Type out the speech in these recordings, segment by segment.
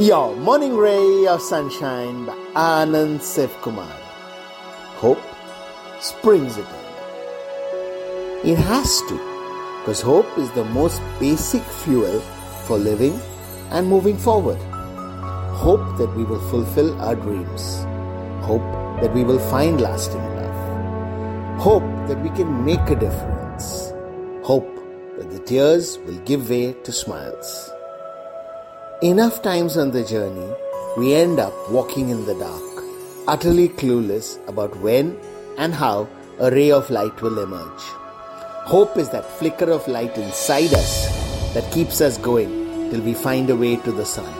Your morning ray of sunshine by Anand Kumar. Hope springs eternal. It has to, because hope is the most basic fuel for living and moving forward. Hope that we will fulfill our dreams. Hope that we will find lasting love. Hope that we can make a difference. Hope that the tears will give way to smiles. Enough times on the journey, we end up walking in the dark, utterly clueless about when and how a ray of light will emerge. Hope is that flicker of light inside us that keeps us going till we find a way to the sun.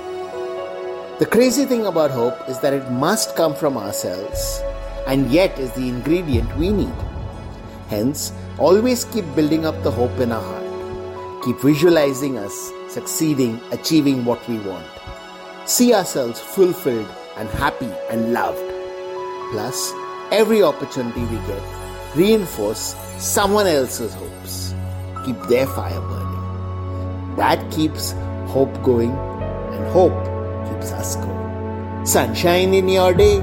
The crazy thing about hope is that it must come from ourselves and yet is the ingredient we need. Hence, always keep building up the hope in our heart. Keep visualizing us succeeding, achieving what we want. See ourselves fulfilled and happy and loved. Plus, every opportunity we get, reinforce someone else's hopes. Keep their fire burning. That keeps hope going, and hope keeps us going. Sunshine in your day